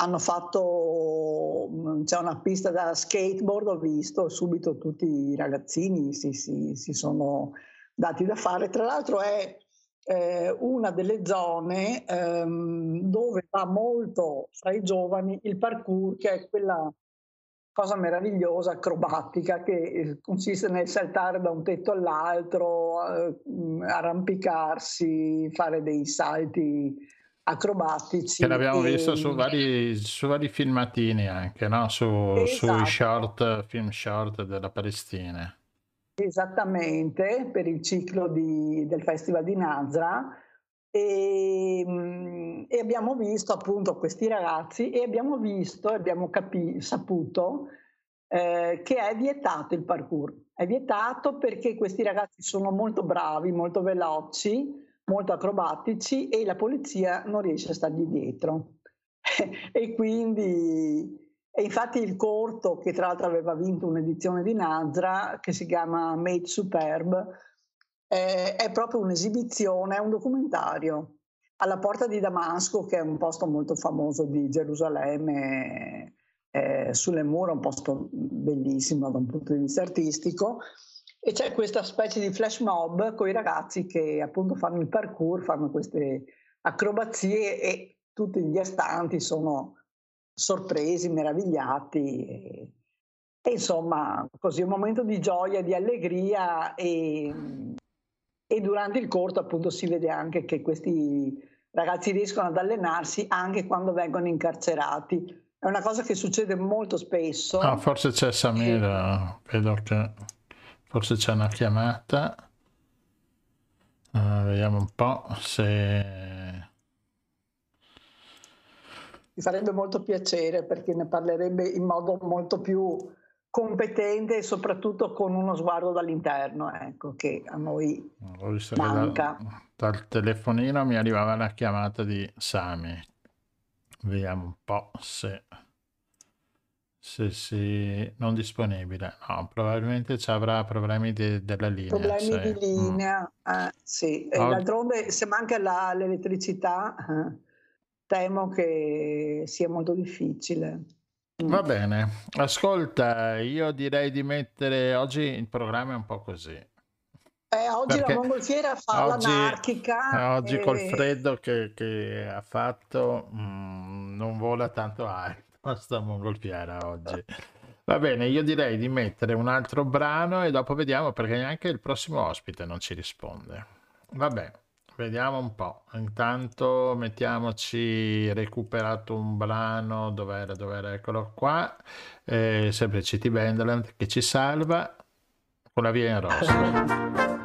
hanno fatto, mm, c'è una pista da skateboard, ho visto subito tutti i ragazzini si, si, si sono dati da fare, tra l'altro è eh, una delle zone ehm, dove va molto fra i giovani il parkour, che è quella cosa meravigliosa, acrobatica, che eh, consiste nel saltare da un tetto all'altro, eh, arrampicarsi, fare dei salti acrobatici. Che l'abbiamo e... visto su vari, su vari filmatini anche, no? su, esatto. sui short, film short della Palestina. Esattamente, per il ciclo di, del Festival di Nazra. E, mm, e, abbiamo visto appunto questi ragazzi e abbiamo visto e abbiamo capi- saputo eh, che è vietato il parkour. È vietato perché questi ragazzi sono molto bravi, molto veloci, molto acrobatici e la polizia non riesce a stargli dietro. e quindi, e infatti il corto, che tra l'altro aveva vinto un'edizione di Nazra, che si chiama Made Superb, eh, è proprio un'esibizione, è un documentario alla porta di Damasco, che è un posto molto famoso di Gerusalemme, eh, sulle mura, un posto bellissimo da un punto di vista artistico. E c'è questa specie di flash mob con i ragazzi che appunto fanno il parkour, fanno queste acrobazie e tutti gli astanti sono sorpresi, meravigliati. E, e insomma, così un momento di gioia, di allegria e e durante il corto appunto si vede anche che questi ragazzi riescono ad allenarsi anche quando vengono incarcerati. È una cosa che succede molto spesso. Ah, forse c'è Samira, e... vedo che forse c'è una chiamata. Uh, vediamo un po' se... Mi farebbe molto piacere perché ne parlerebbe in modo molto più competente e soprattutto con uno sguardo dall'interno, ecco, che a noi manca. Da, dal telefonino mi arrivava la chiamata di Sami. Vediamo un po' se se si non disponibile. No, probabilmente ci avrà problemi de- della linea. Problemi sì. di linea, mm. eh, sì. E oh. d'altronde se manca la, l'elettricità eh, temo che sia molto difficile. Va bene, ascolta, io direi di mettere oggi il programma è un po' così. Eh, oggi Perché la mongolfiera fa oggi, l'anarchica. Oggi e... col freddo che, che ha fatto mh, mm, non vola tanto alto sta mongolfiera oggi. Va bene, io direi di mettere un altro brano e dopo vediamo perché neanche il prossimo ospite non ci risponde. Vabbè, vediamo un po'. Intanto mettiamoci recuperato un brano, dov'era, dov'era, eccolo qua. Eh, sempre City Bandland che ci salva con la via in rosso.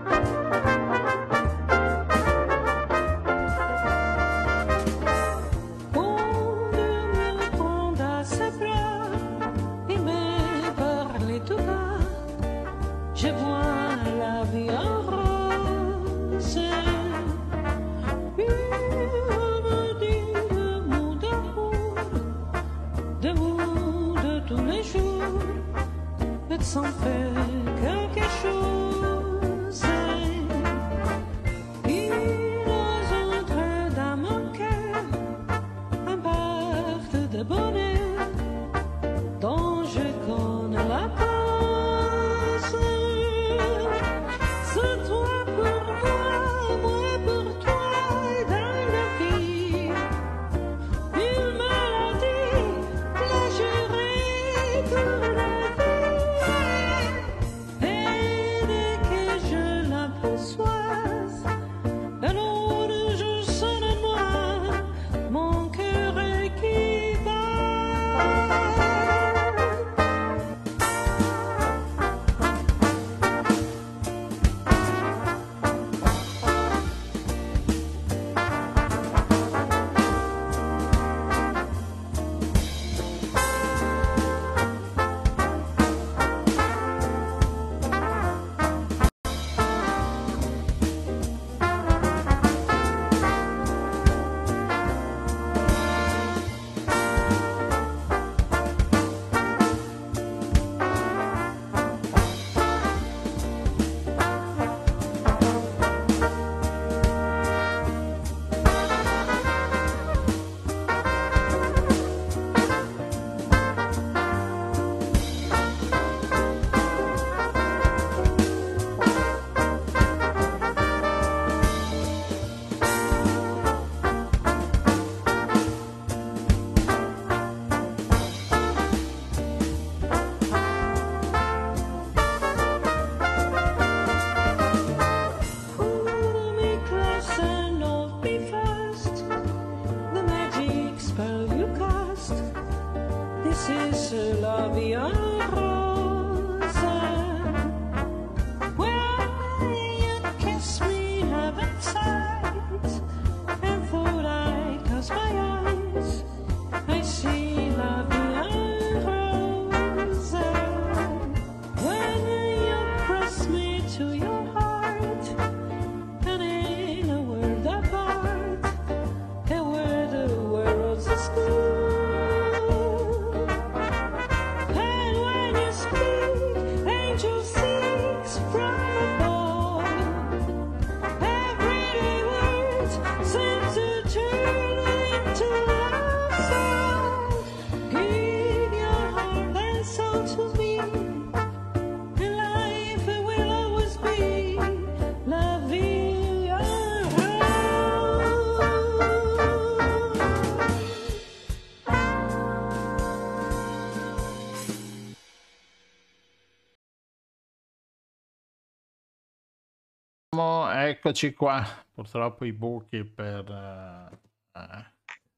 Eccoci qua, purtroppo i buchi per... eh, eh.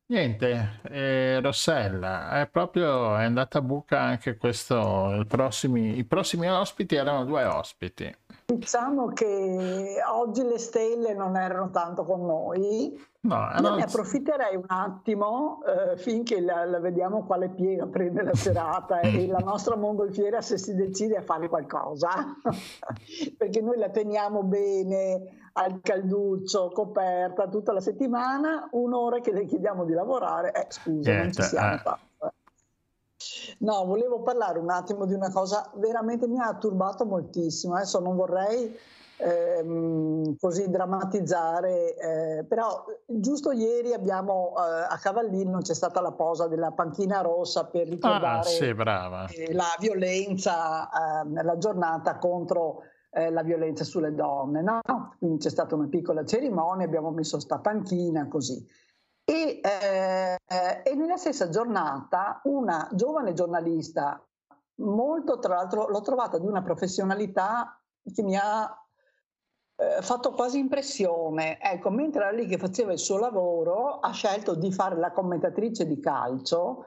Niente, eh, Rossella, è proprio è andata a buca anche questo, i prossimi, i prossimi ospiti erano due ospiti. Diciamo che oggi le stelle non erano tanto con noi. No, non- ne approfitterei un attimo eh, finché la, la vediamo quale piega prende la serata e la nostra mongolfiera se si decide a fare qualcosa. Perché noi la teniamo bene al calduccio, coperta tutta la settimana, un'ora che le chiediamo di lavorare, eh, scusa, non Niente, ci siamo eh. fatte. No, volevo parlare un attimo di una cosa veramente mi ha turbato moltissimo. Adesso non vorrei ehm, così drammatizzare, eh, però giusto ieri abbiamo eh, a Cavallino c'è stata la posa della panchina rossa per Ah, ricordare sì, brava. eh, la violenza, ehm, la giornata contro eh, la violenza sulle donne. No? Quindi c'è stata una piccola cerimonia, abbiamo messo sta panchina così. E, eh, e nella stessa giornata una giovane giornalista, molto tra l'altro l'ho trovata di una professionalità che mi ha eh, fatto quasi impressione. Ecco, mentre era lì che faceva il suo lavoro, ha scelto di fare la commentatrice di calcio.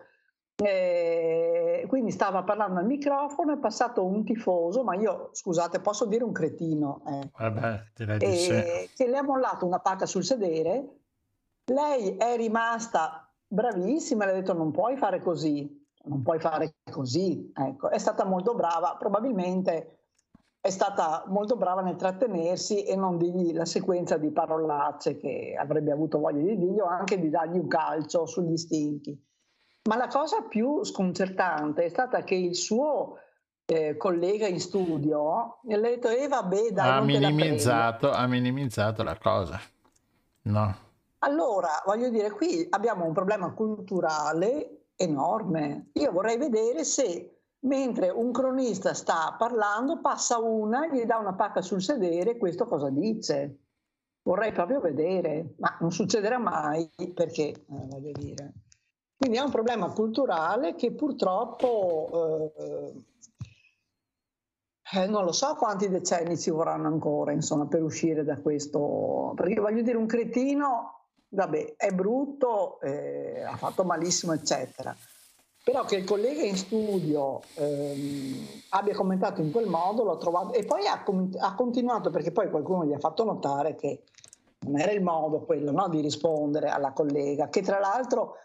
Eh, quindi stava parlando al microfono, è passato un tifoso, ma io scusate, posso dire un cretino, eh, Vabbè, direi di sì. e che le ha mollato una pacca sul sedere. Lei è rimasta bravissima, le ha detto non puoi fare così, non puoi fare così. Ecco, è stata molto brava, probabilmente è stata molto brava nel trattenersi e non dirgli la sequenza di parolacce che avrebbe avuto voglia di dirgli o anche di dargli un calcio sugli stinchi. Ma la cosa più sconcertante è stata che il suo eh, collega in studio gli ha detto e vabbè dai ha prendo. minimizzato, ha minimizzato la cosa. No. Allora, voglio dire, qui abbiamo un problema culturale enorme. Io vorrei vedere se mentre un cronista sta parlando passa una, gli dà una pacca sul sedere, questo cosa dice? Vorrei proprio vedere, ma non succederà mai perché, eh, voglio dire. Quindi è un problema culturale che purtroppo eh, eh, non lo so quanti decenni ci vorranno ancora, insomma, per uscire da questo. Perché voglio dire, un cretino, vabbè, è brutto, eh, ha fatto malissimo, eccetera. Però che il collega in studio ehm, abbia commentato in quel modo, l'ho trovato. E poi ha, ha continuato, perché poi qualcuno gli ha fatto notare che non era il modo quello no, di rispondere alla collega, che tra l'altro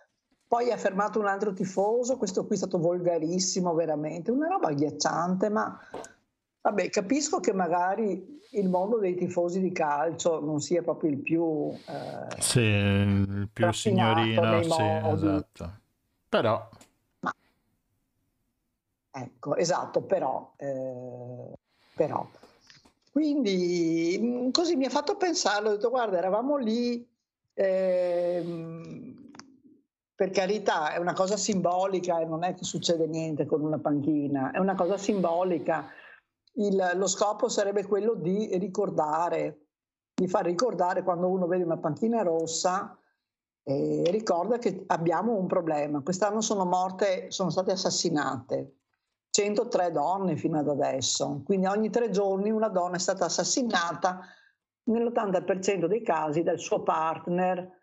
poi ha fermato un altro tifoso, questo qui è stato volgarissimo veramente, una roba agghiacciante, ma vabbè, capisco che magari il mondo dei tifosi di calcio non sia proprio il più... eh, Sì, il più signorino, sì, esatto. Però, Ecco, esatto, però, eh, però. Quindi mh, così mi ha fatto pensare, ho detto guarda, eravamo lì, ehm, per carità, è una cosa simbolica e non è che succede niente con una panchina, è una cosa simbolica. Il- lo scopo sarebbe quello di ricordare, di far ricordare quando uno vede una panchina rossa, eh, ricorda che abbiamo un problema. Quest'anno sono morte, sono state assassinate 103 donne fino ad adesso, quindi ogni tre giorni una donna è stata assassinata nell'80% dei casi dal suo partner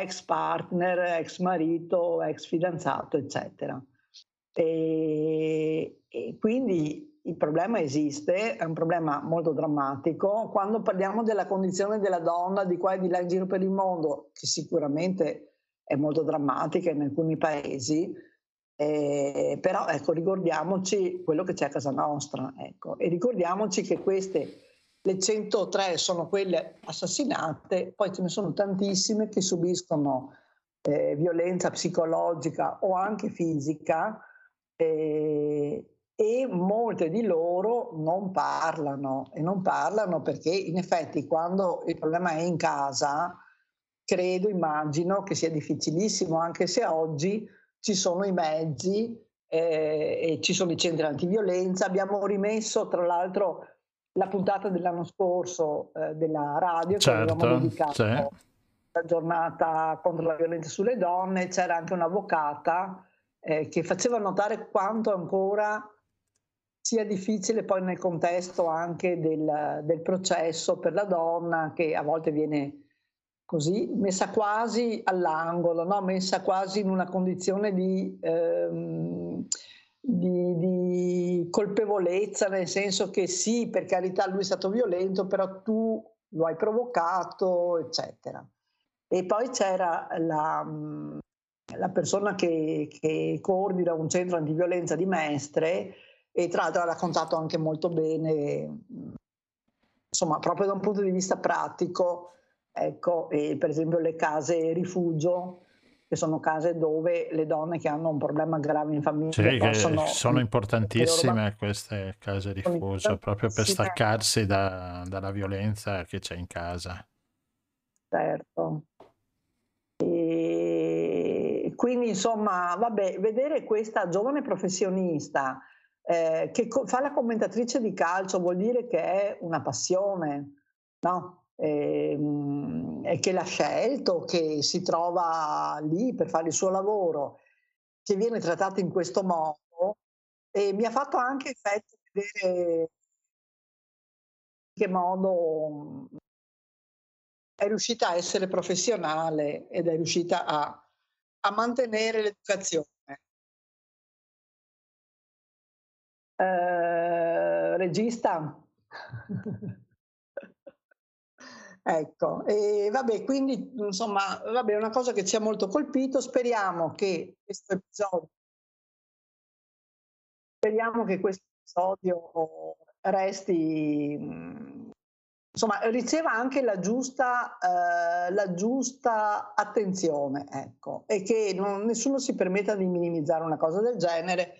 ex partner, ex marito, ex fidanzato, eccetera. E, e quindi il problema esiste, è un problema molto drammatico. Quando parliamo della condizione della donna di qua e di là in giro per il mondo, che sicuramente è molto drammatica in alcuni paesi, eh, però ecco, ricordiamoci quello che c'è a casa nostra ecco, e ricordiamoci che queste, le 103 sono quelle assassinate, poi ce ne sono tantissime che subiscono eh, violenza psicologica o anche fisica eh, e molte di loro non parlano e non parlano perché in effetti quando il problema è in casa, credo, immagino che sia difficilissimo anche se oggi ci sono i mezzi eh, e ci sono i centri antiviolenza. Abbiamo rimesso tra l'altro la puntata dell'anno scorso eh, della radio che avevamo certo, dedicato sì. la giornata contro la violenza sulle donne, c'era anche un'avvocata eh, che faceva notare quanto ancora sia difficile poi nel contesto anche del, del processo per la donna che a volte viene così messa quasi all'angolo, no? messa quasi in una condizione di, ehm, di, di, colpevolezza, nel senso che sì, per carità lui è stato violento, però tu lo hai provocato, eccetera. E poi c'era la, la persona che, che, coordina un centro antiviolenza di Mestre e tra l'altro ha raccontato anche molto bene, insomma, proprio da un punto di vista pratico, ecco, per esempio le case rifugio che sono case dove le donne che hanno un problema grave in famiglia sì, possono... sono importantissime queste case rifugio proprio per staccarsi da, dalla violenza che c'è in casa. Certo. E quindi insomma, vabbè, vedere questa giovane professionista eh, che fa la commentatrice di calcio vuol dire che è una passione, no? e, ehm, e che l'ha scelto, che si trova lì per fare il suo lavoro, che viene trattato in questo modo e mi ha fatto anche effetto vedere in che modo è riuscita a essere professionale ed è riuscita a, a mantenere l'educazione. Eh, regista? Ecco, e vabbè, quindi insomma, vabbè, è una cosa che ci ha molto colpito. Speriamo che questo episodio, speriamo che questo episodio resti, insomma, riceva anche la giusta, eh, la giusta attenzione, ecco, e che non, nessuno si permetta di minimizzare una cosa del genere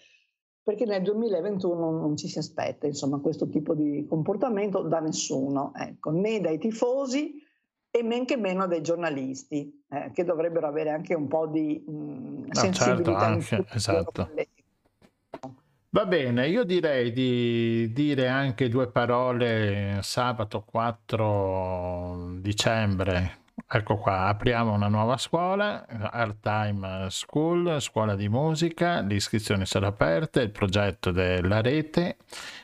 perché nel 2021 non ci si aspetta insomma, questo tipo di comportamento da nessuno, ecco, né dai tifosi e men che meno dai giornalisti, eh, che dovrebbero avere anche un po' di mh, mm, sensibilità. Certo, anche, esatto. Va bene, io direi di dire anche due parole sabato 4 dicembre Ecco qua, apriamo una nuova scuola, Art Time School, scuola di musica, le iscrizioni sono aperte, il progetto della rete,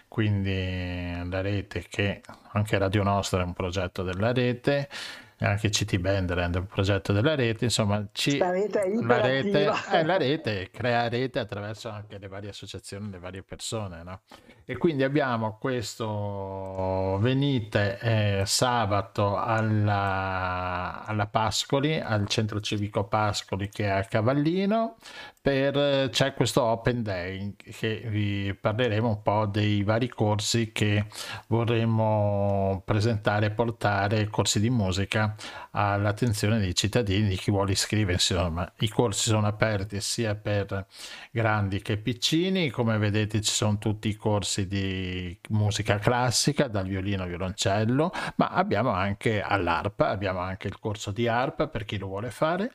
quindi la rete che anche Radio Nostra è un progetto della rete, anche CT Band è un progetto della rete, insomma ci, la rete, la rete, eh, la rete crea rete attraverso anche le varie associazioni, le varie persone, no? E quindi abbiamo questo venite eh, sabato alla, alla Pascoli, al centro civico Pascoli che è a Cavallino, per, c'è questo Open Day che vi parleremo un po' dei vari corsi che vorremmo presentare e portare, corsi di musica, all'attenzione dei cittadini, di chi vuole iscriversi. Insomma, I corsi sono aperti sia per grandi che piccini, come vedete ci sono tutti i corsi di musica classica, dal violino al violoncello, ma abbiamo anche all'arpa, abbiamo anche il corso di arpa per chi lo vuole fare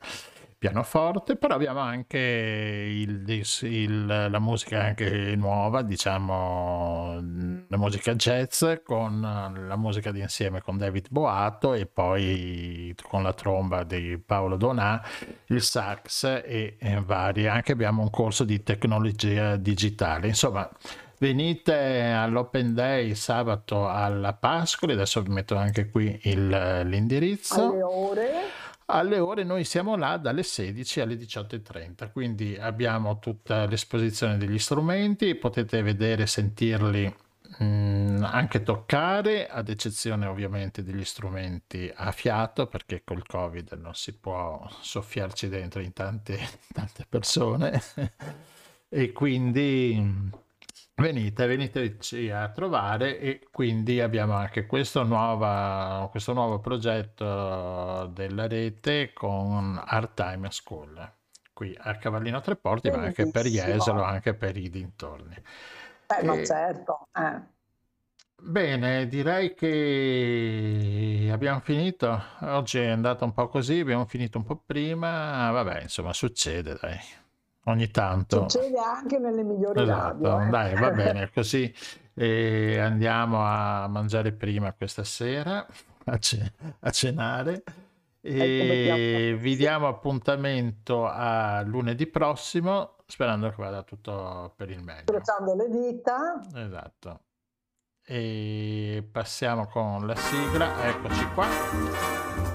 pianoforte, però abbiamo anche il, il, la musica anche nuova, diciamo la musica jazz con la musica d'insieme con David Boato e poi con la tromba di Paolo Donà, il sax e, e vari. Anche abbiamo un corso di tecnologia digitale. Insomma, venite all'Open Day sabato alla Pascoli, adesso vi metto anche qui il, l'indirizzo. Alle ore alle ore noi siamo là dalle 16 alle 18.30, quindi abbiamo tutta l'esposizione degli strumenti, potete vedere, sentirli mh, mm, anche toccare, ad eccezione ovviamente degli strumenti a fiato, perché col Covid non si può soffiarci dentro in tante, tante persone. e quindi Venite, veniteci a trovare e quindi abbiamo anche questo, nuova, questo nuovo progetto della rete con Art Time School, qui a Cavallino Treporti, ma anche per Jesolo, anche per i dintorni. Eh, ma certo. Eh. Bene, direi che abbiamo finito. Oggi è andata un po' così, abbiamo finito un po' prima. Vabbè, insomma, succede, dai ogni tanto. Succede anche nelle migliori esatto, radio. Eh. Dai, va bene, così eh, andiamo a mangiare prima questa sera, a, ce- a cenare. E vi diamo appuntamento a lunedì prossimo, sperando che vada tutto per il meglio. Crociando le dita. Esatto. E passiamo con la sigla, eccoci qua.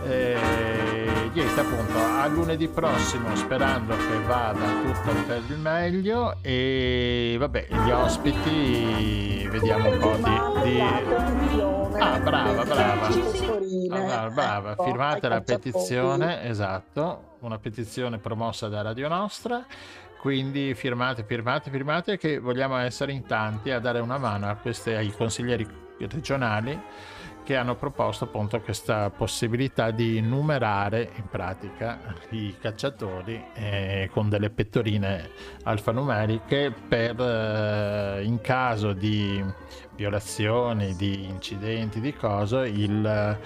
E niente appunto a lunedì prossimo sperando che vada tutto per il meglio. E vabbè gli ospiti vediamo un po' di, di... ah brava brava. Ah, brava firmate la petizione esatto. Una petizione promossa da Radio Nostra quindi firmate, firmate, firmate che vogliamo essere in tanti a dare una mano a queste, ai consiglieri regionali che hanno proposto appunto questa possibilità di numerare in pratica i cacciatori eh, con delle pettorine alfanumeriche per eh, in caso di violazioni, di incidenti, di cose il,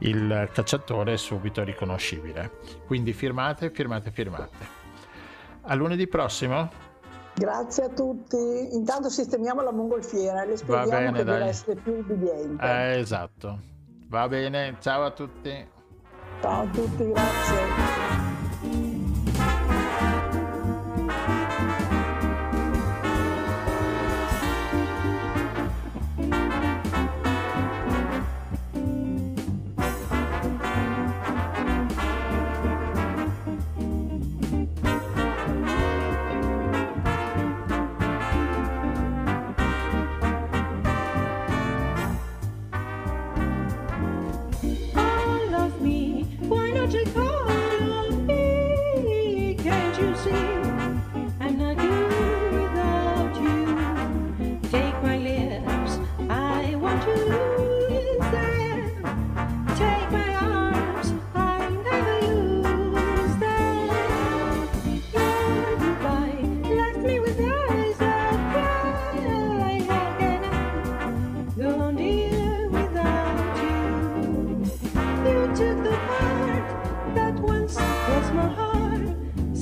il cacciatore è subito riconoscibile. Quindi firmate, firmate, firmate. A lunedì prossimo? Grazie a tutti. Intanto sistemiamo la mongolfiera e le spieghiamo bene, che dai. deve essere più ubbidiente. Eh, esatto. Va bene, ciao a tutti. Ciao a tutti, grazie.